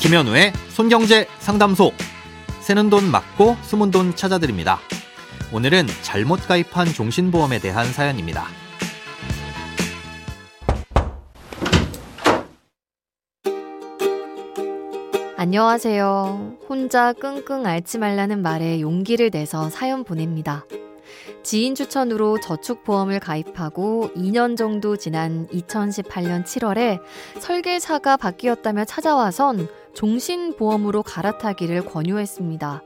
김현우의 손경제 상담소. 새는 돈 맞고 숨은 돈 찾아드립니다. 오늘은 잘못 가입한 종신보험에 대한 사연입니다. 안녕하세요. 혼자 끙끙 앓지 말라는 말에 용기를 내서 사연 보냅니다. 지인 추천으로 저축보험을 가입하고 2년 정도 지난 2018년 7월에 설계사가 바뀌었다며 찾아와선 종신보험으로 갈아타기를 권유했습니다.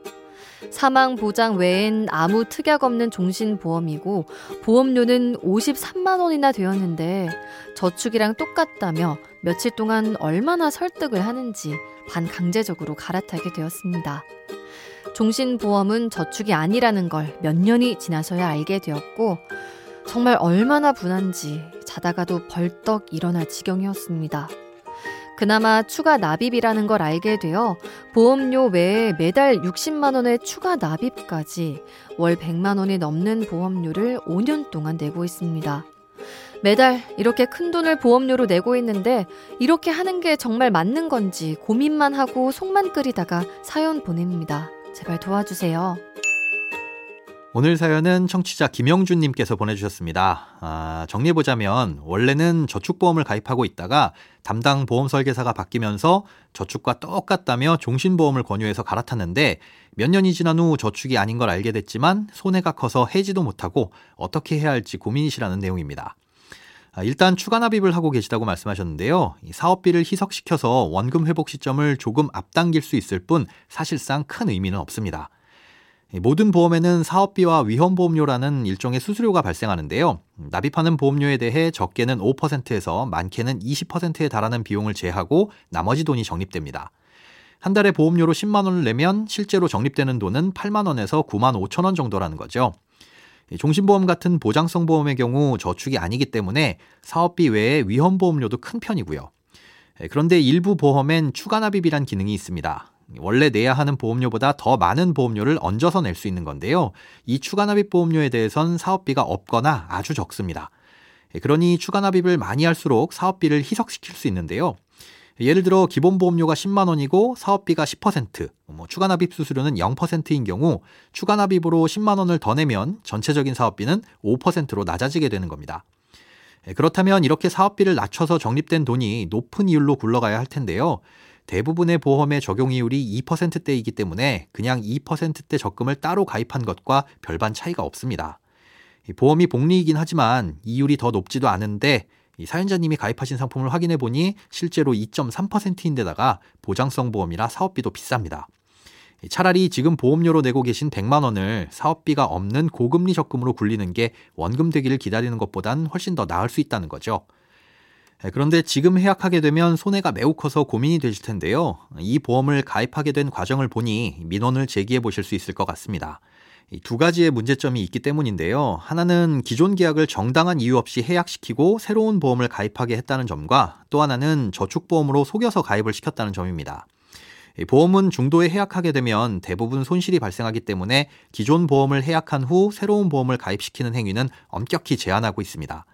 사망 보장 외엔 아무 특약 없는 종신보험이고 보험료는 53만 원이나 되었는데 저축이랑 똑같다며 며칠 동안 얼마나 설득을 하는지 반강제적으로 갈아타게 되었습니다. 종신보험은 저축이 아니라는 걸 몇 년이 지나서야 알게 되었고, 정말 얼마나 분한지 자다가도 벌떡 일어날 지경이었습니다. 그나마 추가 납입이라는 걸 알게 되어 보험료 외에 매달 60만원의 추가 납입까지 월 100만원이 넘는 보험료를 5년 동안 내고 있습니다. 매달 이렇게 큰 돈을 보험료로 내고 있는데 이렇게 하는 게 정말 맞는 건지 고민만 하고 속만 끓이다가 사연 보냅니다. 제발 도와주세요. 오늘 사연은 청취자 김영준님께서 보내주셨습니다. 아, 정리해보자면, 원래는 저축보험을 가입하고 있다가 담당 보험 설계사가 바뀌면서 저축과 똑같다며 종신보험을 권유해서 갈아탔는데 몇 년이 지난 후 저축이 아닌 걸 알게 됐지만 손해가 커서 해지도 못하고 어떻게 해야 할지 고민이시라는 내용입니다. 아, 일단 추가 납입을 하고 계시다고 말씀하셨는데요. 사업비를 희석시켜서 원금 회복 시점을 조금 앞당길 수 있을 뿐 사실상 큰 의미는 없습니다. 모든 보험에는 사업비와 위험보험료라는 일종의 수수료가 발생하는데요. 납입하는 보험료에 대해 적게는 5%에서 많게는 20%에 달하는 비용을 제하고 나머지 돈이 적립됩니다. 한 달에 보험료로 10만 원을 내면 실제로 적립되는 돈은 8만 원에서 9만 5천 원 정도라는 거죠. 종신보험 같은 보장성 보험의 경우 저축이 아니기 때문에 사업비 외에 위험보험료도 큰 편이고요. 그런데 일부 보험엔 추가 납입이란 기능이 있습니다. 원래 내야 하는 보험료보다 더 많은 보험료를 얹어서 낼 수 있는 건데요. 이 추가 납입 보험료에 대해선 사업비가 없거나 아주 적습니다. 그러니 추가 납입을 많이 할수록 사업비를 희석시킬 수 있는데요. 예를 들어 기본 보험료가 10만 원이고 사업비가 10%, 뭐 추가 납입 수수료는 0%인 경우 추가 납입으로 10만 원을 더 내면 전체적인 사업비는 5%로 낮아지게 되는 겁니다. 그렇다면 이렇게 사업비를 낮춰서 적립된 돈이 높은 이율로 굴러가야 할 텐데요. 대부분의 보험의 적용 이율이 2%대이기 때문에 그냥 2%대 적금을 따로 가입한 것과 별반 차이가 없습니다. 보험이 복리이긴 하지만 이율이 더 높지도 않은데 사연자님이 가입하신 상품을 확인해 보니 실제로 2.3%인데다가 보장성 보험이라 사업비도 비쌉니다. 차라리 지금 보험료로 내고 계신 100만 원을 사업비가 없는 고금리 적금으로 굴리는 게 원금 되기를 기다리는 것보단 훨씬 더 나을 수 있다는 거죠. 네, 그런데 지금 해약하게 되면 손해가 매우 커서 고민이 되실 텐데요. 이 보험을 가입하게 된 과정을 보니 민원을 제기해 보실 수 있을 것 같습니다. 두 가지의 문제점이 있기 때문인데요. 하나는 기존 계약을 정당한 이유 없이 해약시키고 새로운 보험을 가입하게 했다는 점과 또 하나는 저축보험으로 속여서 가입을 시켰다는 점입니다. 보험은 중도에 해약하게 되면 대부분 손실이 발생하기 때문에 기존 보험을 해약한 후 새로운 보험을 가입시키는 행위는 엄격히 제한하고 있습니다.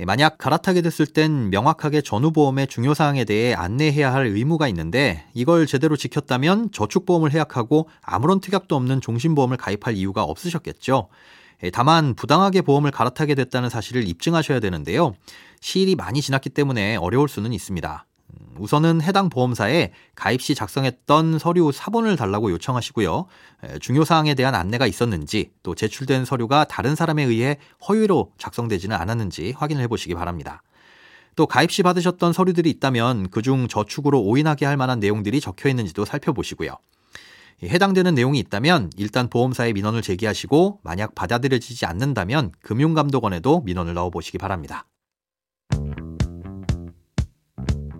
예, 만약 갈아타게 됐을 땐 명확하게 전후보험의 중요사항에 대해 안내해야 할 의무가 있는데 이걸 제대로 지켰다면 저축보험을 해약하고 아무런 특약도 없는 종신보험을 가입할 이유가 없으셨겠죠. 예, 다만 부당하게 보험을 갈아타게 됐다는 사실을 입증하셔야 되는데요. 시일이 많이 지났기 때문에 어려울 수는 있습니다. 우선은 해당 보험사에 가입 시 작성했던 서류 사본을 달라고 요청하시고요. 중요 사항에 대한 안내가 있었는지 또 제출된 서류가 다른 사람에 의해 허위로 작성되지는 않았는지 확인을 해보시기 바랍니다. 또 가입 시 받으셨던 서류들이 있다면 그중 저축으로 오인하게 할 만한 내용들이 적혀 있는지도 살펴보시고요. 해당되는 내용이 있다면 일단 보험사에 민원을 제기하시고 만약 받아들여지지 않는다면 금융감독원에도 민원을 넣어보시기 바랍니다.